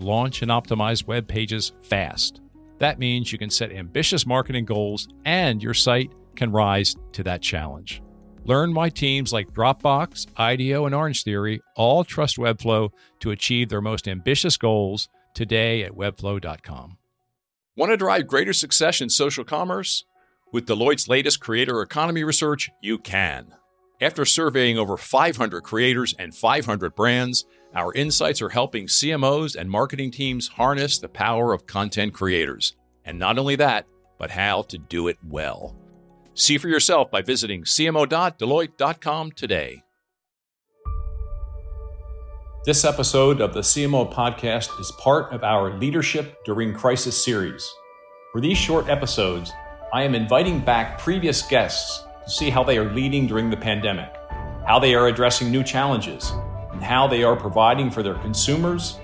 launch, and optimize web pages fast. That means you can set ambitious marketing goals and your site can rise to that challenge. Learn why teams like Dropbox, IDEO, and Orangetheory all trust Webflow to achieve their most ambitious goals today at webflow.com. Want to drive greater success in social commerce? With Deloitte's latest creator economy research, you can. After surveying over 500 creators and 500 brands, our insights are helping CMOs and marketing teams harness the power of content creators. And not only that, but how to do it well. See for yourself by visiting cmo.deloitte.com today. This episode of the CMO podcast is part of our Leadership During Crisis series. For these short episodes, I am inviting back previous guests to see how they are leading during the pandemic, how they are addressing new challenges, and how they are providing for their consumers,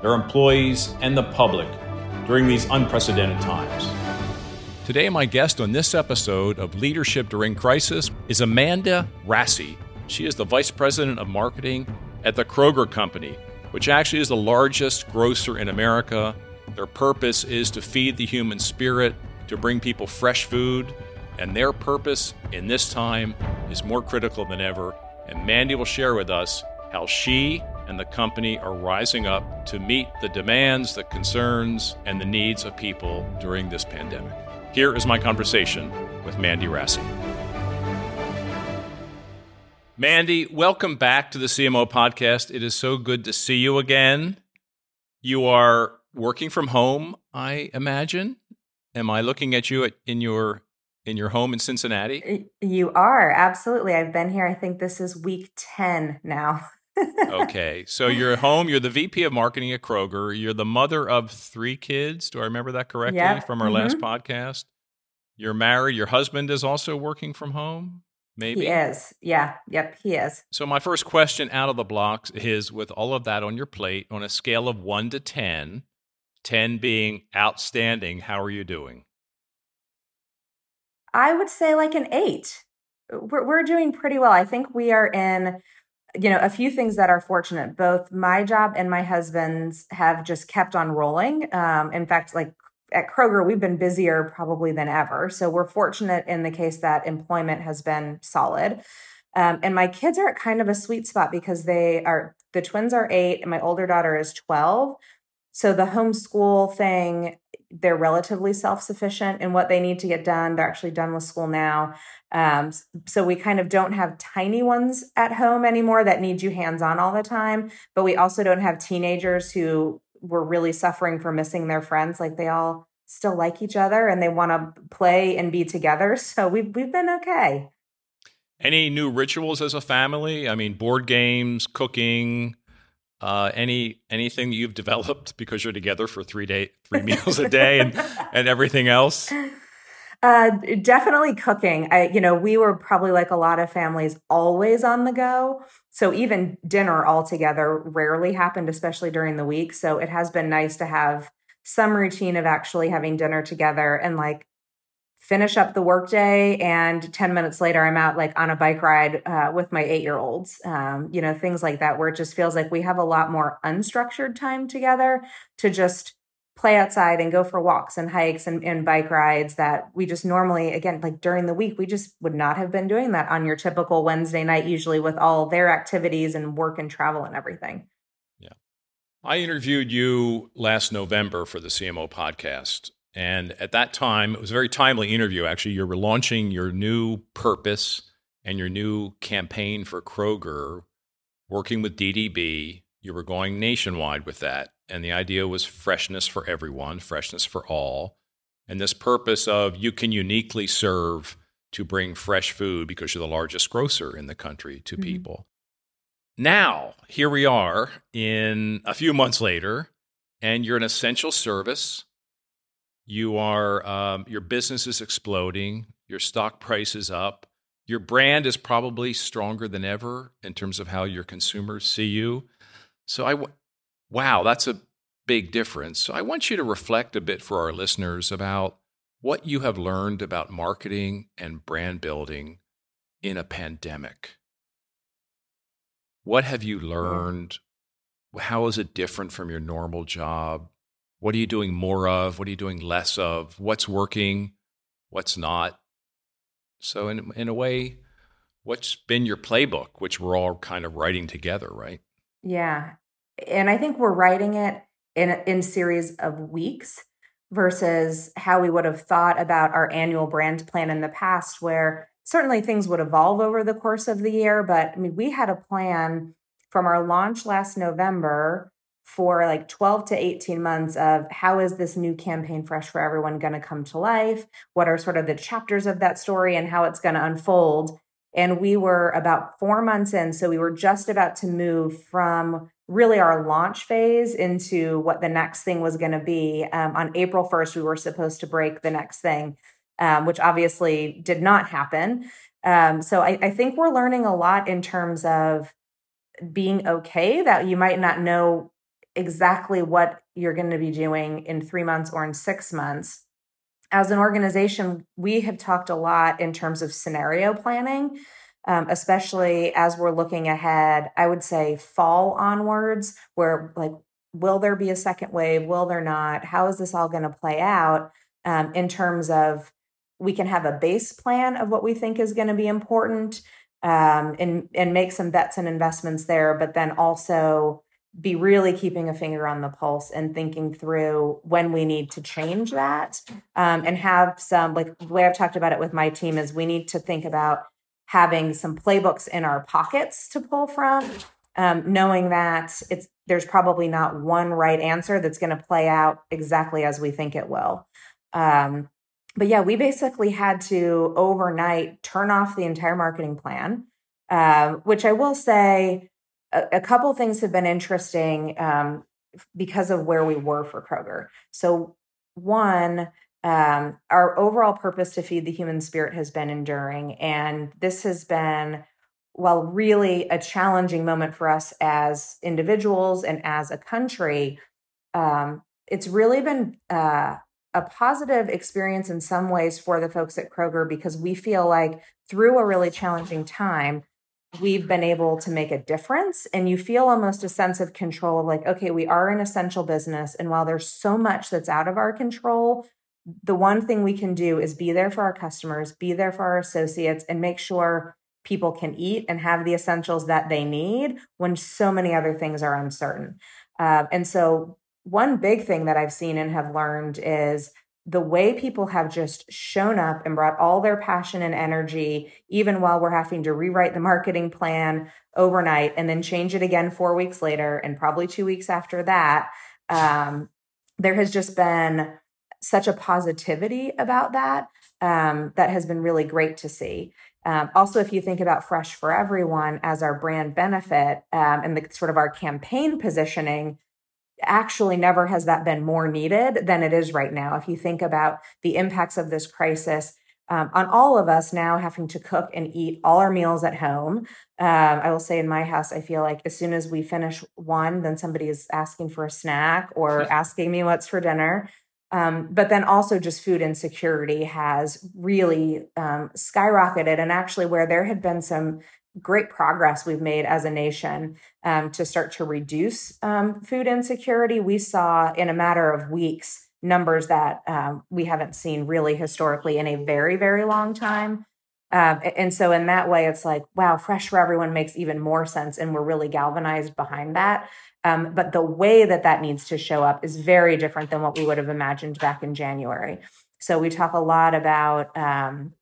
their employees, and the public during these unprecedented times. Today, my guest on this episode of Leadership During Crisis is Amanda Rassi. She is the Vice President of Marketing at the Kroger Company, which actually is the largest grocer in America. Their purpose is to feed the human spirit, to bring people fresh food, and their purpose in this time is more critical than ever. And Mandy will share with us how she and the company are rising up to meet the demands, the concerns, and the needs of people during this pandemic. Here is my conversation with Mandy Rassi. Mandy, welcome back to the CMO podcast. It is so good to see you again. You are working from home, I imagine. Am I looking at you at, in your in your home in Cincinnati? You are absolutely. I've been here. I think this is week ten now. okay, so you're at home. You're the VP of marketing at Kroger. You're the mother of three kids. Do I remember that correctly yep. from our mm-hmm. last podcast? You're married. Your husband is also working from home maybe? He is. Yeah. Yep. He is. So, my first question out of the blocks is with all of that on your plate, on a scale of one to 10, 10 being outstanding, how are you doing? I would say like an eight. We're, we're doing pretty well. I think we are in, you know, a few things that are fortunate. Both my job and my husband's have just kept on rolling. Um, in fact, like at Kroger, we've been busier probably than ever. So we're fortunate in the case that employment has been solid. Um, and my kids are at kind of a sweet spot because they are the twins are eight and my older daughter is 12. So the homeschool thing, they're relatively self sufficient in what they need to get done. They're actually done with school now. Um, so we kind of don't have tiny ones at home anymore that need you hands on all the time. But we also don't have teenagers who were really suffering for missing their friends. Like they all still like each other and they want to play and be together. So we've we've been okay. Any new rituals as a family? I mean, board games, cooking, uh, any anything you've developed because you're together for three day three meals a day and and everything else. Uh, definitely cooking. I, you know, we were probably like a lot of families always on the go. So even dinner all together rarely happened, especially during the week. So it has been nice to have some routine of actually having dinner together and like finish up the workday and 10 minutes later i'm out like on a bike ride uh, with my eight year olds um, you know things like that where it just feels like we have a lot more unstructured time together to just play outside and go for walks and hikes and, and bike rides that we just normally again like during the week we just would not have been doing that on your typical wednesday night usually with all their activities and work and travel and everything. Yeah. I interviewed you last november for the cmo podcast and at that time it was a very timely interview actually you were launching your new purpose and your new campaign for kroger working with ddb you were going nationwide with that and the idea was freshness for everyone, freshness for all. And this purpose of you can uniquely serve to bring fresh food because you're the largest grocer in the country to mm-hmm. people. Now, here we are in a few months later, and you're an essential service. You are um, your business is exploding. Your stock price is up. Your brand is probably stronger than ever in terms of how your consumers see you. So I, wow, that's a big difference. So I want you to reflect a bit for our listeners about what you have learned about marketing and brand building in a pandemic. What have you learned? How is it different from your normal job? What are you doing more of? What are you doing less of? What's working? What's not? So, in, in a way, what's been your playbook, which we're all kind of writing together, right? Yeah. And I think we're writing it in in series of weeks versus how we would have thought about our annual brand plan in the past where certainly things would evolve over the course of the year but i mean we had a plan from our launch last november for like 12 to 18 months of how is this new campaign fresh for everyone going to come to life what are sort of the chapters of that story and how it's going to unfold and we were about four months in so we were just about to move from really our launch phase into what the next thing was going to be. Um, on April 1st, we were supposed to break the next thing, um, which obviously did not happen. Um, so I, I think we're learning a lot in terms of being okay that you might not know exactly what you're going to be doing in three months or in six months. As an organization, we have talked a lot in terms of scenario planning um, especially as we're looking ahead, I would say fall onwards, where like, will there be a second wave? Will there not? How is this all going to play out um, in terms of we can have a base plan of what we think is going to be important um, and, and make some bets and investments there, but then also be really keeping a finger on the pulse and thinking through when we need to change that um, and have some like the way i've talked about it with my team is we need to think about having some playbooks in our pockets to pull from, um, knowing that it's there's probably not one right answer that's going to play out exactly as we think it will. Um, but yeah, we basically had to overnight turn off the entire marketing plan, uh, which I will say a, a, couple things have been interesting um, because of where we were for Kroger. So, one, um, our overall purpose to feed the human spirit has been enduring. And this has been, well, really a challenging moment for us as individuals and as a country. Um, it's really been uh, a positive experience in some ways for the folks at Kroger because we feel like through a really challenging time, we've been able to make a difference and you feel almost a sense of control of like okay we are an essential business and while there's so much that's out of our control the one thing we can do is be there for our customers, be there for our associates, and make sure people can eat and have the essentials that they need when so many other things are uncertain. Uh, and so, one big thing that I've seen and have learned is the way people have just shown up and brought all their passion and energy, even while we're having to rewrite the marketing plan overnight and then change it again four weeks later and probably two weeks after that. Um, there has just been such a positivity about that um, that has been really great to see. Um, also, if you think about Fresh for Everyone as our brand benefit um, and the sort of our campaign positioning, actually never has that been more needed than it is right now. If you think about the impacts of this crisis um, on all of us now having to cook and eat all our meals at home. Um, I will say in my house, I feel like as soon as we finish one, then somebody is asking for a snack or asking me what's for dinner. Um, but then also just food insecurity has really um, skyrocketed. And actually, where there had been some great progress we've made as a nation um, to start to reduce um, food insecurity, we saw in a matter of weeks numbers that um, we haven't seen really historically in a very, very long time. Um, and so, in that way, it's like, wow, Fresh for Everyone makes even more sense. And we're really galvanized behind that. Um, but the way that that needs to show up is very different than what we would have imagined back in January. So we talk a lot about um,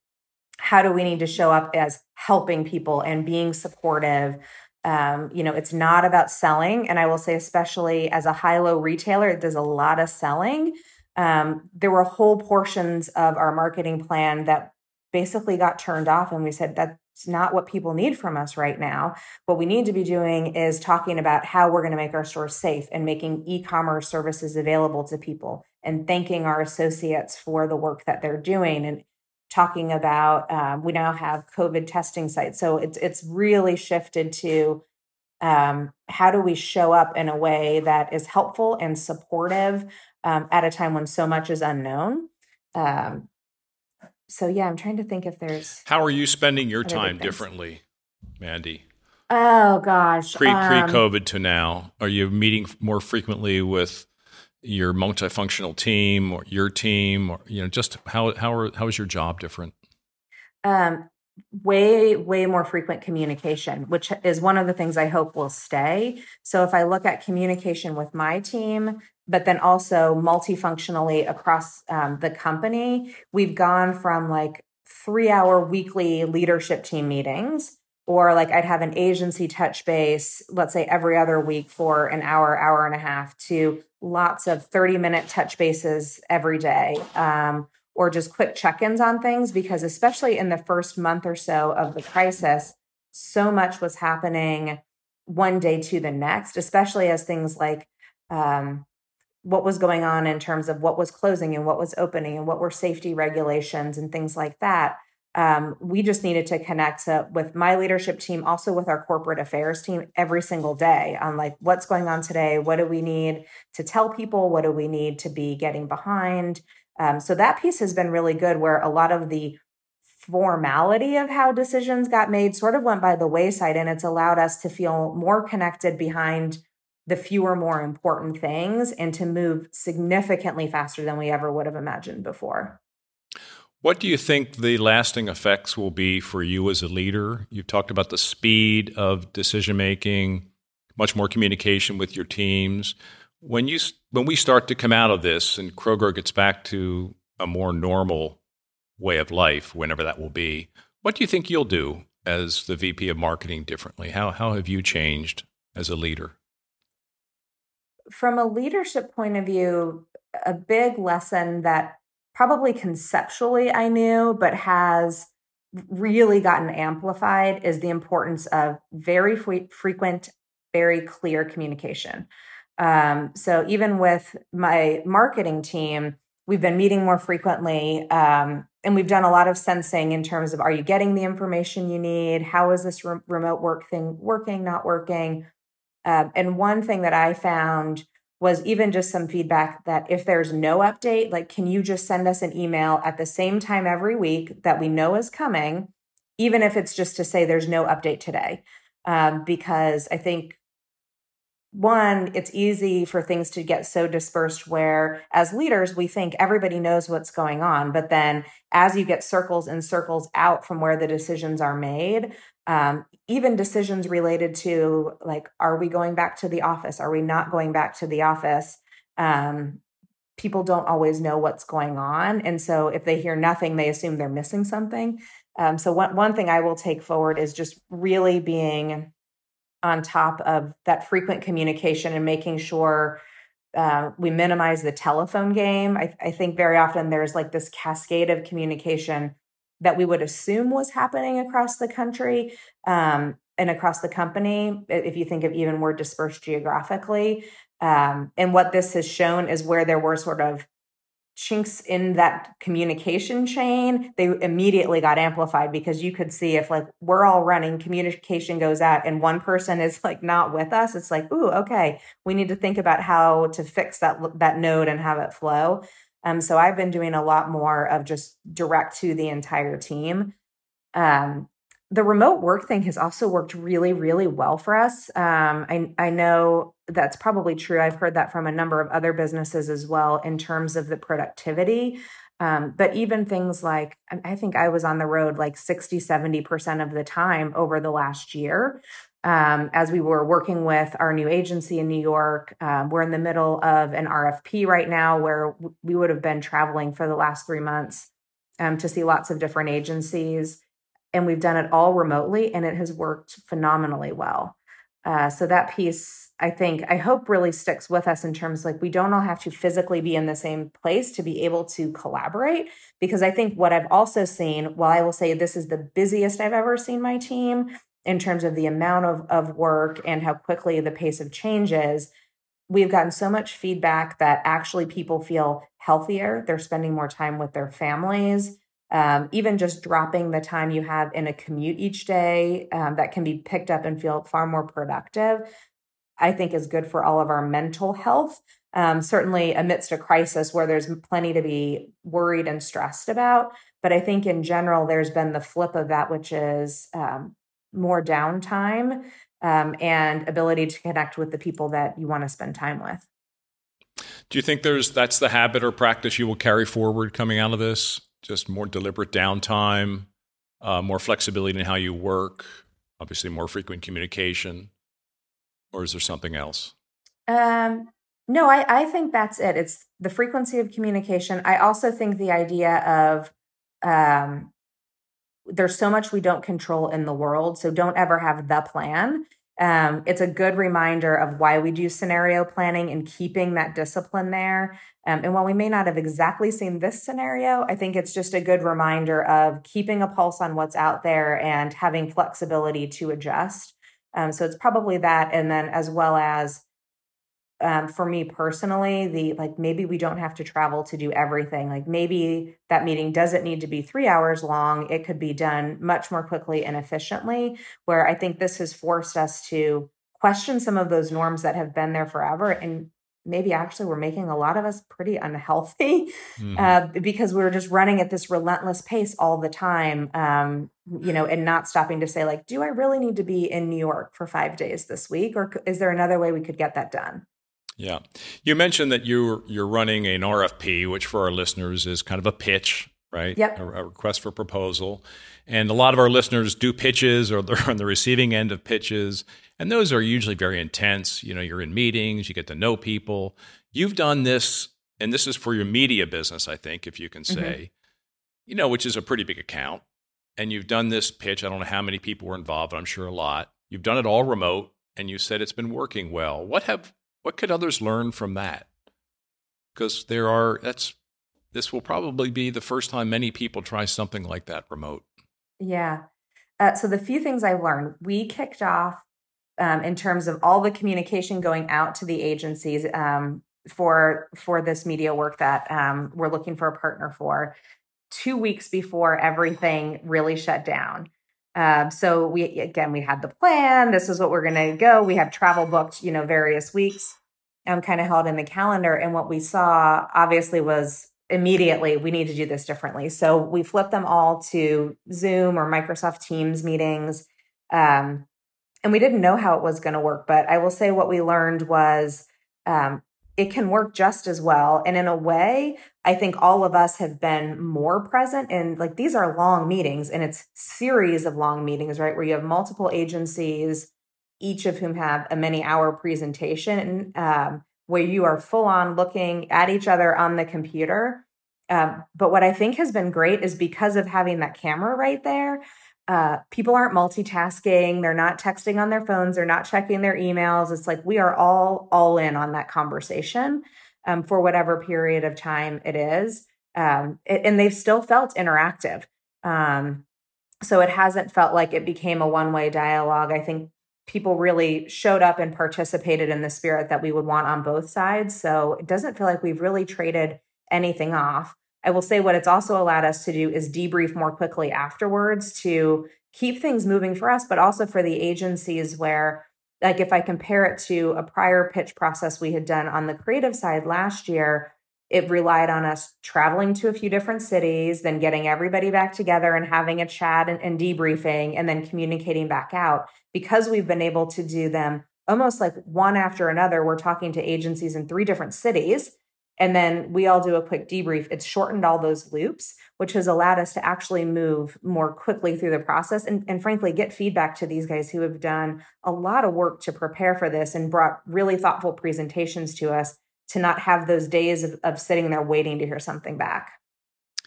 how do we need to show up as helping people and being supportive. Um, you know, it's not about selling. And I will say, especially as a high low retailer, does a lot of selling. Um, there were whole portions of our marketing plan that basically got turned off and we said that's not what people need from us right now. What we need to be doing is talking about how we're going to make our stores safe and making e commerce services available to people and thanking our associates for the work that they're doing and talking about um, we now have covid testing sites. So it's it's really shifted to um, how do we show up in a way that is helpful and supportive um, at a time when so much is unknown? Um, so yeah i'm trying to think if there's how are you spending your time differently mandy? Oh gosh pre pre um, covid to now are you meeting more frequently with your multifunctional team or your team or you know just how how are, how is your job different? Um way way more frequent communication which is one of the things i hope will stay. So if i look at communication with my team but then also multifunctionally across um, the company we've gone from like three hour weekly leadership team meetings or like I'd have an agency touch base, let's say every other week for an hour, hour and a half, to lots of 30 minute touch bases every day, um, or just quick check ins on things. Because, especially in the first month or so of the crisis, so much was happening one day to the next, especially as things like um, what was going on in terms of what was closing and what was opening and what were safety regulations and things like that um, we just needed to connect to, with my leadership team, also with our corporate affairs team every single day on like what's going on today, what do we need to tell people, what do we need to be getting behind. Um, so that piece has been really good, where a lot of the formality of how decisions got made sort of went by the wayside, and it's allowed us to feel more connected behind the fewer, more important things and to move significantly faster than we ever would have imagined before. What do you think the lasting effects will be for you as a leader? You've talked about the speed of decision making, much more communication with your teams. When you when we start to come out of this and Kroger gets back to a more normal way of life, whenever that will be, what do you think you'll do as the VP of marketing differently? How how have you changed as a leader? From a leadership point of view, a big lesson that probably conceptually I knew, but has really gotten amplified is the importance of very frequent, very clear communication. Um, so even with my marketing team, we've been meeting more frequently um, and we've done a lot of sensing in terms of are you getting the information you need how is this re- remote work thing working not working uh, and one thing that i found was even just some feedback that if there's no update, like, can you just send us an email at the same time every week that we know is coming, even if it's just to say there's no update today? Um, because I think one, it's easy for things to get so dispersed where, as leaders, we think everybody knows what's going on. But then, as you get circles and circles out from where the decisions are made, um, even decisions related to like, are we going back to the office? Are we not going back to the office? Um, people don't always know what's going on. And so, if they hear nothing, they assume they're missing something. Um, so, one, one thing I will take forward is just really being on top of that frequent communication and making sure uh, we minimize the telephone game. I, I, think very often there's like this cascade of communication that we would assume was happening across the country um, and across the company, if you think of even more dispersed geographically. Um, and what this has shown is where there were sort of chinks in that communication chain they immediately got amplified because you could see if like we're all running communication goes out and one person is like not with us it's like ooh okay we need to think about how to fix that that node and have it flow. Um so i've been doing a lot more of just direct to the entire team. Um the remote work thing has also worked really, really well for us. Um, I, I know that's probably true. I've heard that from a number of other businesses as well in terms of the productivity. Um, but even things like, I think I was on the road like 60, 70% of the time over the last year. Um, as we were working with our new agency in New York, um, we're in the middle of an RFP right now where we would have been traveling for the last three months um, to see lots of different agencies and we've done it all remotely and it has worked phenomenally well Uh, so that piece, I think, I hope really sticks with us in terms like we don't all have to physically be in the same place to be able to collaborate. Because I think what I've also seen, while I will say this is the busiest I've ever seen my team in terms of the amount of, of work and how quickly the pace of change is, we've gotten so much feedback that actually people feel healthier. They're spending more time with their families. Um, even just dropping the time you have in a commute each day um, that can be picked up and feel far more productive, I think is good for all of our mental health. Um, certainly amidst a crisis where there's plenty to be worried and stressed about. But I think in general, there's been the flip of that, which is um, more downtime um, and ability to connect with the people that you want to spend time with. Do you think there's that's the habit or practice you will carry forward coming out of this? Just more deliberate downtime, uh, more flexibility in how you work, obviously more frequent communication, or is there something else? Um, no, I, I think that's it. It's the frequency of communication. I also think the idea of um, there's so much we don't control in the world. So don't ever have the plan. Um, it's a good reminder of why we do scenario planning and keeping that discipline there. Um, and while we may not have exactly seen this scenario, I think it's just a good reminder of keeping a pulse on what's out there and having flexibility to adjust. Um, so it's probably that. And then as well as um, for me personally, the like maybe we don't have to travel to do everything. Like maybe that meeting doesn't need to be three hours long. It could be done much more quickly and efficiently. Where I think this has forced us to question some of those norms that have been there forever and maybe actually we're making a lot of us pretty unhealthy mm-hmm. uh, because we're just running at this relentless pace all the time um, you know and not stopping to say like do i really need to be in new york for five days this week or is there another way we could get that done yeah. You mentioned that you're you're running an RFP, which for our listeners is kind of a pitch, right? Yep. A, a request for proposal. And a lot of our listeners do pitches or they're on the receiving end of pitches. And those are usually very intense. You know, you're in meetings, you get to know people. You've done this, and this is for your media business, I think, if you can mm-hmm. say, mm-hmm. you know, which is a pretty big account. And you've done this pitch. I don't know how many people were involved, but I'm sure a lot. You've done it all remote and you said it's been working well. What have what could others learn from that? Because there are, that's, this will probably be the first time many people try something like that remote. Yeah. Uh, so the few things I've learned, we kicked off um, in terms of all the communication going out to the agencies um, for for this media work that um, we're looking for a partner for two weeks before everything really shut down. Um, so we again we had the plan. This is what we're going to go. We have travel booked, you know, various weeks, um, kind of held in the calendar. And what we saw obviously was immediately we need to do this differently. So we flipped them all to Zoom or Microsoft Teams meetings. Um, and we didn't know how it was going to work, but I will say what we learned was um, it can work just as well. And in a way, I think all of us have been more present and like these are long meetings and it's series of long meetings, right? Where you have multiple agencies, each of whom have a many hour presentation, um, where you are full on looking at each other on the computer. Um, but what I think has been great is because of having that camera right there, uh, people aren't multitasking. They're not texting on their phones. They're not checking their emails. It's like we are all all in on that conversation um, for whatever period of time it is. Um, it, and they've still felt interactive. Um, so it hasn't felt like it became a one-way dialogue. I think people really showed up and participated in the spirit that we would want on both sides. So it doesn't feel like we've really traded anything off I will say what it's also allowed us to do is debrief more quickly afterwards to keep things moving for us, but also for the agencies where, like, if I compare it to a prior pitch process we had done on the creative side last year, it relied on us traveling to a few different cities, then getting everybody back together and having a chat and, and debriefing, and then communicating back out. Because we've been able to do them almost like one after another, we're talking to agencies in three different cities and then we all do a quick debrief. It's shortened all those loops, which has allowed us to actually move more quickly through the process and, and frankly get feedback to these guys who have done a lot of work to prepare for this and brought really thoughtful presentations to us to not have those days of, of sitting there waiting to hear something back.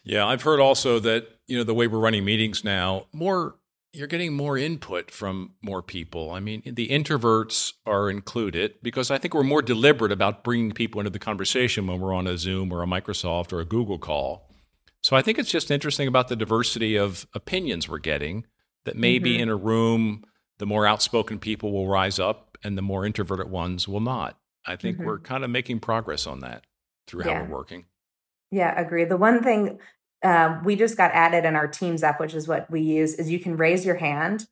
Yeah, I've heard also that, you know, the way we're running meetings now, more you're getting more input from more people. I mean, the introverts are included because I think we're more deliberate about bringing people into the conversation when we're on a Zoom or a Microsoft or a Google call. So I think it's just interesting about the diversity of opinions we're getting that maybe mm-hmm. in a room, the more outspoken people will rise up and the more introverted ones will not. I think mm-hmm. we're kind of making progress on that through yeah. how we're working. Yeah, agree. The one thing um, we just got added in our Teams app, which is what we use, is you can raise your hand.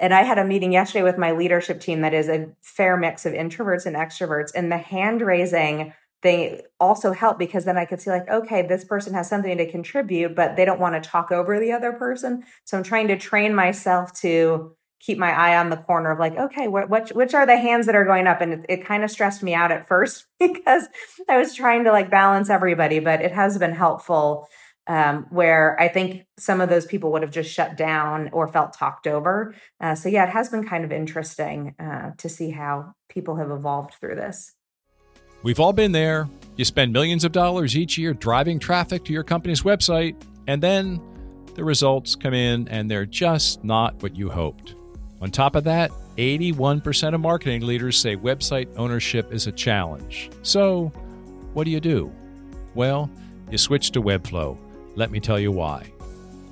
And I had a meeting yesterday with my leadership team that is a fair mix of introverts and extroverts. And the hand raising they also help because then I could see like, okay, this person has something to contribute, but they don't want to talk over the other person. So I'm trying to train myself to keep my eye on the corner of like, okay, what, which, which are the hands that are going up? And it, it kind of stressed me out at first because I was trying to like balance everybody, but it has been helpful um, where I think some of those people would have just shut down or felt talked over. Uh, so, yeah, it has been kind of interesting uh, to see how people have evolved through this. We've all been there. You spend millions of dollars each year driving traffic to your company's website, and then the results come in and they're just not what you hoped. On top of that, 81% of marketing leaders say website ownership is a challenge. So, what do you do? Well, you switch to Webflow let me tell you why.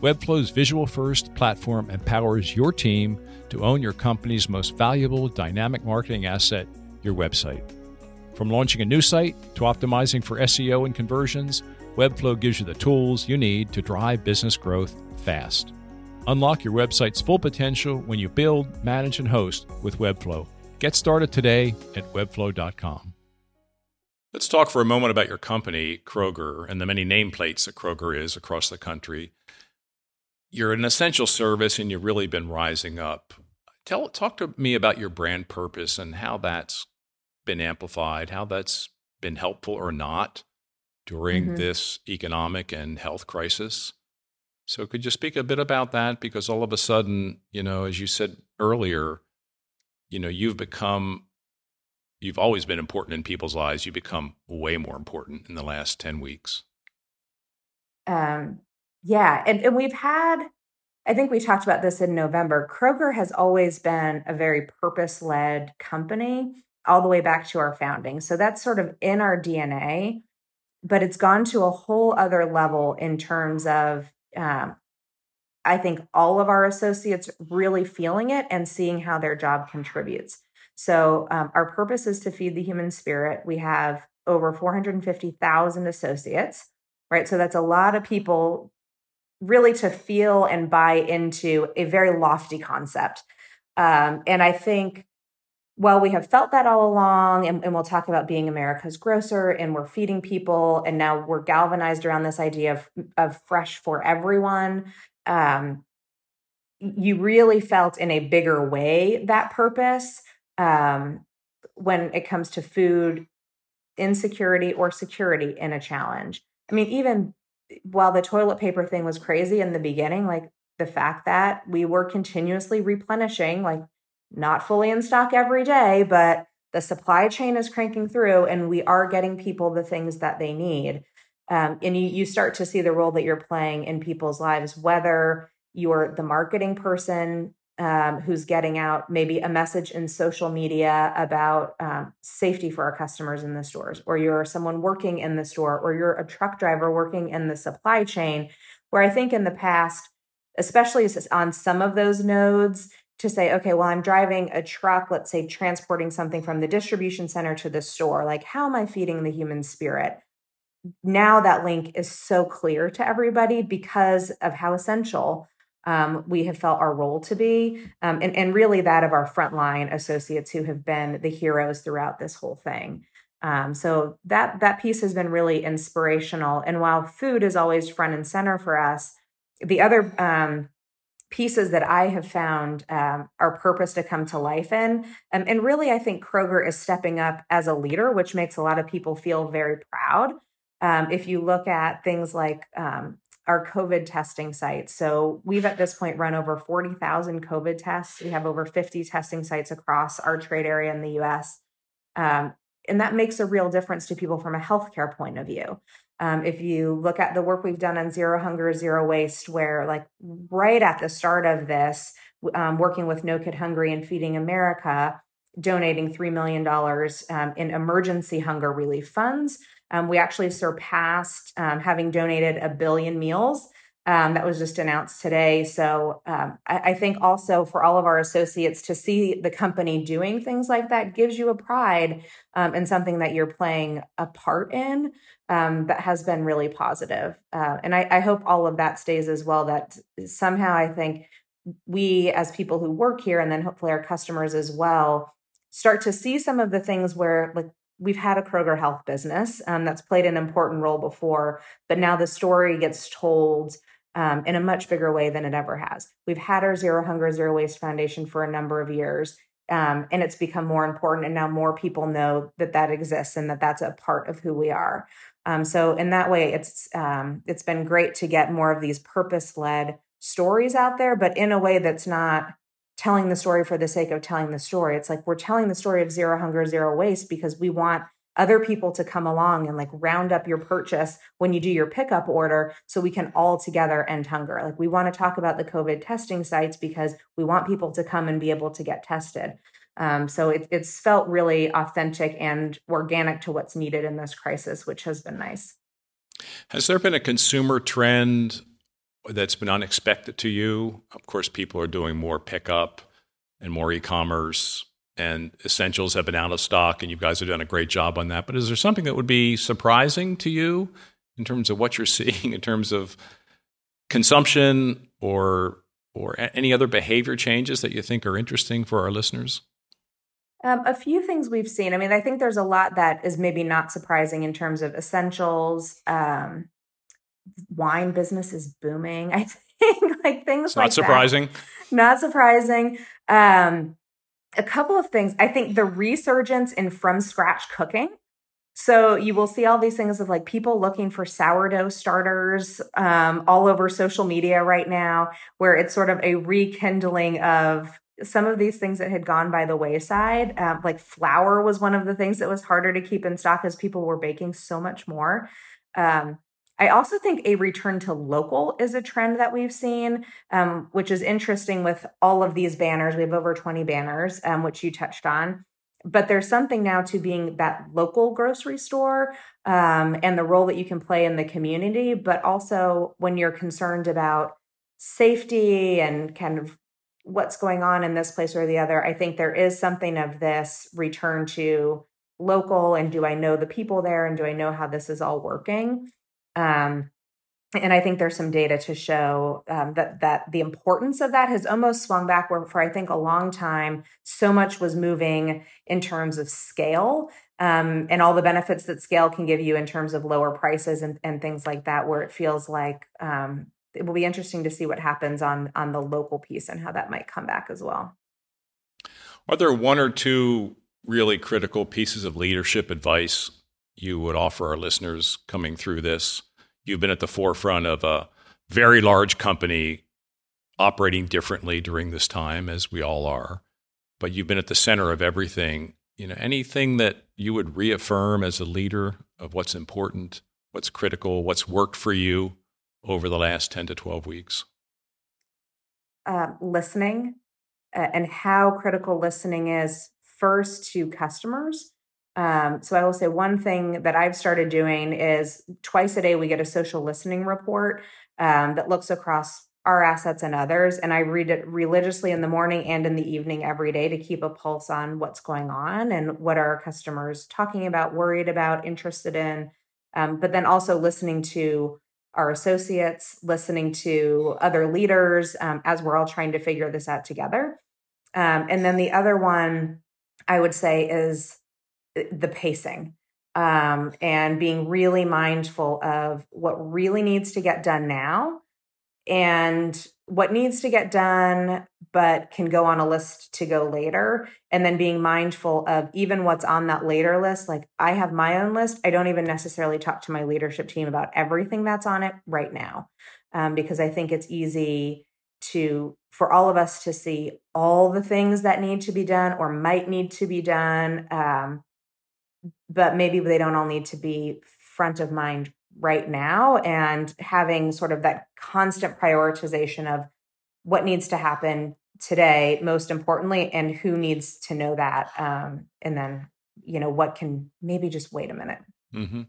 Webflow's visual first platform empowers your team to own your company's most valuable dynamic marketing asset, your website. From launching a new site to optimizing for SEO and conversions, Webflow gives you the tools you need to drive business growth fast. Unlock your website's full potential when you build, manage, and host with Webflow. Get started today at webflow.com. Let's talk for a moment about your company, Kroger, and the many nameplates that Kroger is across the country. You're an essential service and you've really been rising up. Tell, talk to me about your brand purpose and how that's been amplified, how that's been helpful or not during mm-hmm. this economic and health crisis. So, could you speak a bit about that? Because all of a sudden, you know, as you said earlier, you know, you've become you've always been important in people's lives. You become way more important in the last 10 weeks. Um, yeah. And, and we've had, I think we talked about this in November. Kroger has always been a very purpose led company all the way back to our founding. So that's sort of in our DNA, but it's gone to a whole other level in terms of, um, I think all of our associates really feeling it and seeing how their job contributes. So, um, our purpose is to feed the human spirit. We have over 450,000 associates, right? So, that's a lot of people really to feel and buy into a very lofty concept. Um, and I think while we have felt that all along, and, and, we'll talk about being America's grocer and we're feeding people, and now we're galvanized around this idea of, of fresh for everyone. Um, you really felt in a bigger way that purpose um, when it comes to food insecurity or security in a challenge. I mean, even while the toilet paper thing was crazy in the beginning, like the fact that we were continuously replenishing, like not fully in stock every day, but the supply chain is cranking through and we are getting people the things that they need. Um, and you, you start to see the role that you're playing in people's lives, whether you're the marketing person um, who's getting out maybe a message in social media about um, safety for our customers in the stores, or you're someone working in the store, or you're a truck driver working in the supply chain, where I think in the past, especially on some of those nodes, to say, okay, well, I'm driving a truck, let's say transporting something from the distribution center to the store. Like, how am I feeding the human spirit? Now that link is so clear to everybody because of how essential um, we have felt our role to be, um, and, and really that of our frontline associates who have been the heroes throughout this whole thing. Um, so that that piece has been really inspirational. And while food is always front and center for us, the other um, pieces that I have found um, our purpose to come to life in. Um, and really, I think Kroger is stepping up as a leader, which makes a lot of people feel very proud. Um, if you look at things like um, our COVID testing sites. So we've at this point run over 40,000 COVID tests. We have over 50 testing sites across our trade area in the US. Um, and that makes a real difference to people from a healthcare point of view. Um, if you look at the work we've done on zero hunger, zero waste, where like right at the start of this, um, working with No Kid Hungry and Feeding America, donating $3 million um, in emergency hunger relief funds. Um, we actually surpassed um, having donated a billion meals um, that was just announced today. So um, I, I, think also for all of our associates to see the company doing things like that gives you a pride um, in something that you're playing a part in um, that has been really positive. Uh, and I, I, hope all of that stays as well. That somehow I think we as people who work here and then hopefully our customers as well start to see some of the things where like we've had a Kroger Health business um, that's played an important role before, but now the story gets told um, in a much bigger way than it ever has. We've had our Zero Hunger, Zero Waste Foundation for a number of years, um, and it's become more important. And now more people know that that exists and that that's a part of who we are. Um, so in that way, it's um, it's been great to get more of these purpose led stories out there, but in a way that's not telling the story for the sake of telling the story. It's like we're telling the story of zero hunger, zero waste because we want other people to come along and like round up your purchase when you do your pickup order so we can all together end hunger. Like we want to talk about the COVID testing sites because we want people to come and be able to get tested. Um, so it, it's felt really authentic and organic to what's needed in this crisis, which has been nice. Has there been a consumer trend that's been unexpected to you? Of course, people are doing more pickup and more e commerce and essentials have been out of stock, and you guys have done a great job on that. But is there something that would be surprising to you in terms of what you're seeing in terms of consumption or or any other behavior changes that you think are interesting for our listeners? Um, a few things we've seen. I mean, I think there's a lot that is maybe not surprising in terms of essentials. Um, wine business is booming. I think like things it's like not surprising. That. Not surprising. Um, a couple of things. I think the resurgence in from scratch cooking. So you will see all these things of like people looking for sourdough starters um, all over social media right now, where it's sort of a rekindling of some of these things that had gone by the wayside. Um, like flour was one of the things that was harder to keep in stock as people were baking so much more. Um, I also think a return to local is a trend that we've seen, um, which is interesting with all of these banners. We have over 20 banners, um, which you touched on. But there's something now to being that local grocery store um, and the role that you can play in the community, but also when you're concerned about safety and kind of what's going on in this place or the other, I think there is something of this return to local and do I know the people there and do I know how this is all working? Um, and I think there's some data to show um, that that the importance of that has almost swung back. Where for I think a long time, so much was moving in terms of scale um, and all the benefits that scale can give you in terms of lower prices and, and things like that. Where it feels like um, it will be interesting to see what happens on on the local piece and how that might come back as well. Are there one or two really critical pieces of leadership advice you would offer our listeners coming through this? You've been at the forefront of a very large company operating differently during this time, as we all are, but you've been at the center of everything. You know, anything that you would reaffirm as a leader of what's important, what's critical, what's worked for you over the last 10 to 12 weeks? Uh, listening uh, and how critical listening is first to customers um, so I will say one thing that I've started doing is twice a day we get a social listening report um, that looks across our assets and others, and I read it religiously in the morning and in the evening every day to keep a pulse on what's going on and what are our customers talking about, worried about, interested in. Um, but then also listening to our associates, listening to other leaders um, as we're all trying to figure this out together. Um, and then the other one I would say is the pacing um, and being really mindful of what really needs to get done now and what needs to get done but can go on a list to go later. And then being mindful of even what's on that later list like i have my own list. I don't even necessarily talk to my leadership team about everything that's on it right now um, because i think it's easy to for all of us to see all the things that need to be done or might need to be done um, but maybe they don't all need to be front of mind right now and having sort of that constant prioritization of what needs to happen today most importantly and who needs to know that um, and then you know what can maybe just wait a minute mm-hmm.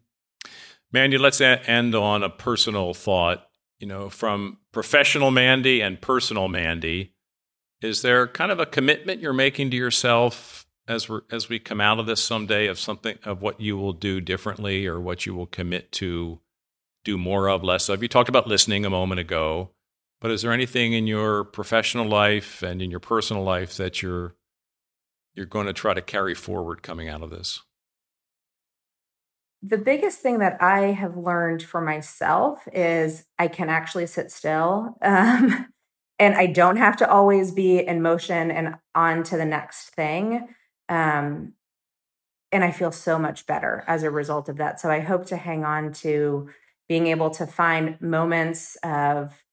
mandy let's a- end on a personal thought you know from professional mandy and personal mandy is there kind of a commitment you're making to yourself as we as we come out of this someday of something of what you will do differently or what you will commit to do more of less of you talked about listening a moment ago but is there anything in your professional life and in your personal life that you're you're going to try to carry forward coming out of this? The biggest thing that I have learned for myself is I can actually sit still. Um, and I don't have to always be in motion and on to the next thing. Um, and I feel so much better as a result of that. So I hope to hang on to being able to find moments of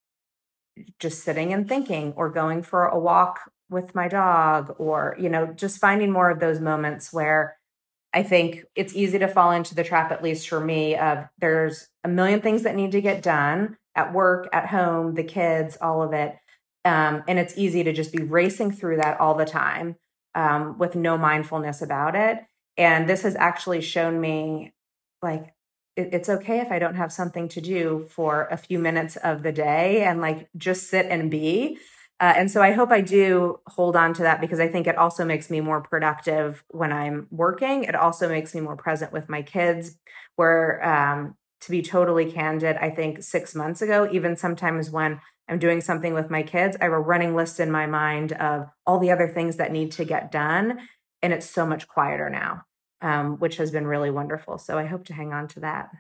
just sitting and thinking or going for a walk with my dog or you know just finding more of those moments where i think it's easy to fall into the trap at least for me of there's a million things that need to get done at work at home the kids all of it um, and it's easy to just be racing through that all the time um, with no mindfulness about it and this has actually shown me like it, it's okay if I don't have something to do for a few minutes of the day and like just sit and be. Uh, and so I hope I do hold on to that because I think it also makes me more productive when I'm working. It also makes me more present with my kids. Where, um, to be totally candid, I think six months ago, even sometimes when I'm doing something with my kids, I have a running list in my mind of all the other things that need to get done. And it's so much quieter now um, which has been really wonderful. So I hope to hang on to that.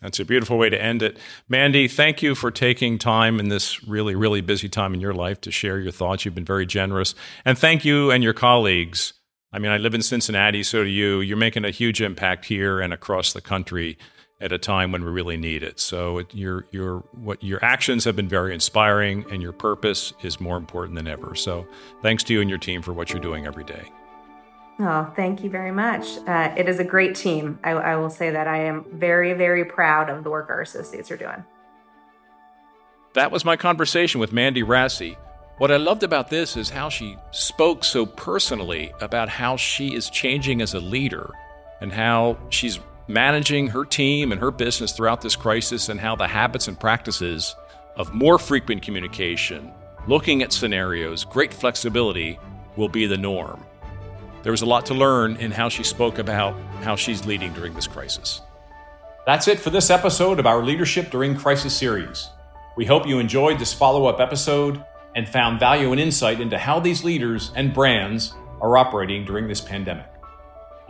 That's a beautiful way to end it. Mandy, thank you for taking time in this really, really busy time in your life to share your thoughts. You've been very generous. And thank you and your colleagues. I mean, I live in Cincinnati, so do you. You're making a huge impact here and across the country at a time when we really need it. So it, your your what your actions have been very inspiring, and your purpose is more important than ever. So thanks to you and your team for what you're doing every day. Oh, thank you very much. Uh, it is a great team. I, I will say that I am very, very proud of the work our associates are doing. That was my conversation with Mandy Rassi. What I loved about this is how she spoke so personally about how she is changing as a leader and how she's managing her team and her business throughout this crisis and how the habits and practices of more frequent communication, looking at scenarios, great flexibility will be the norm. There was a lot to learn in how she spoke about how she's leading during this crisis. That's it for this episode of our Leadership During Crisis series. We hope you enjoyed this follow up episode and found value and insight into how these leaders and brands are operating during this pandemic.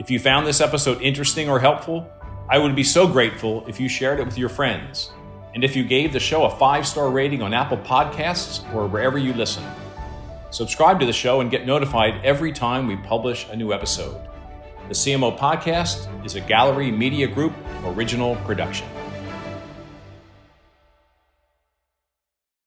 If you found this episode interesting or helpful, I would be so grateful if you shared it with your friends and if you gave the show a five star rating on Apple Podcasts or wherever you listen. Subscribe to the show and get notified every time we publish a new episode. The CMO Podcast is a Gallery Media Group original production.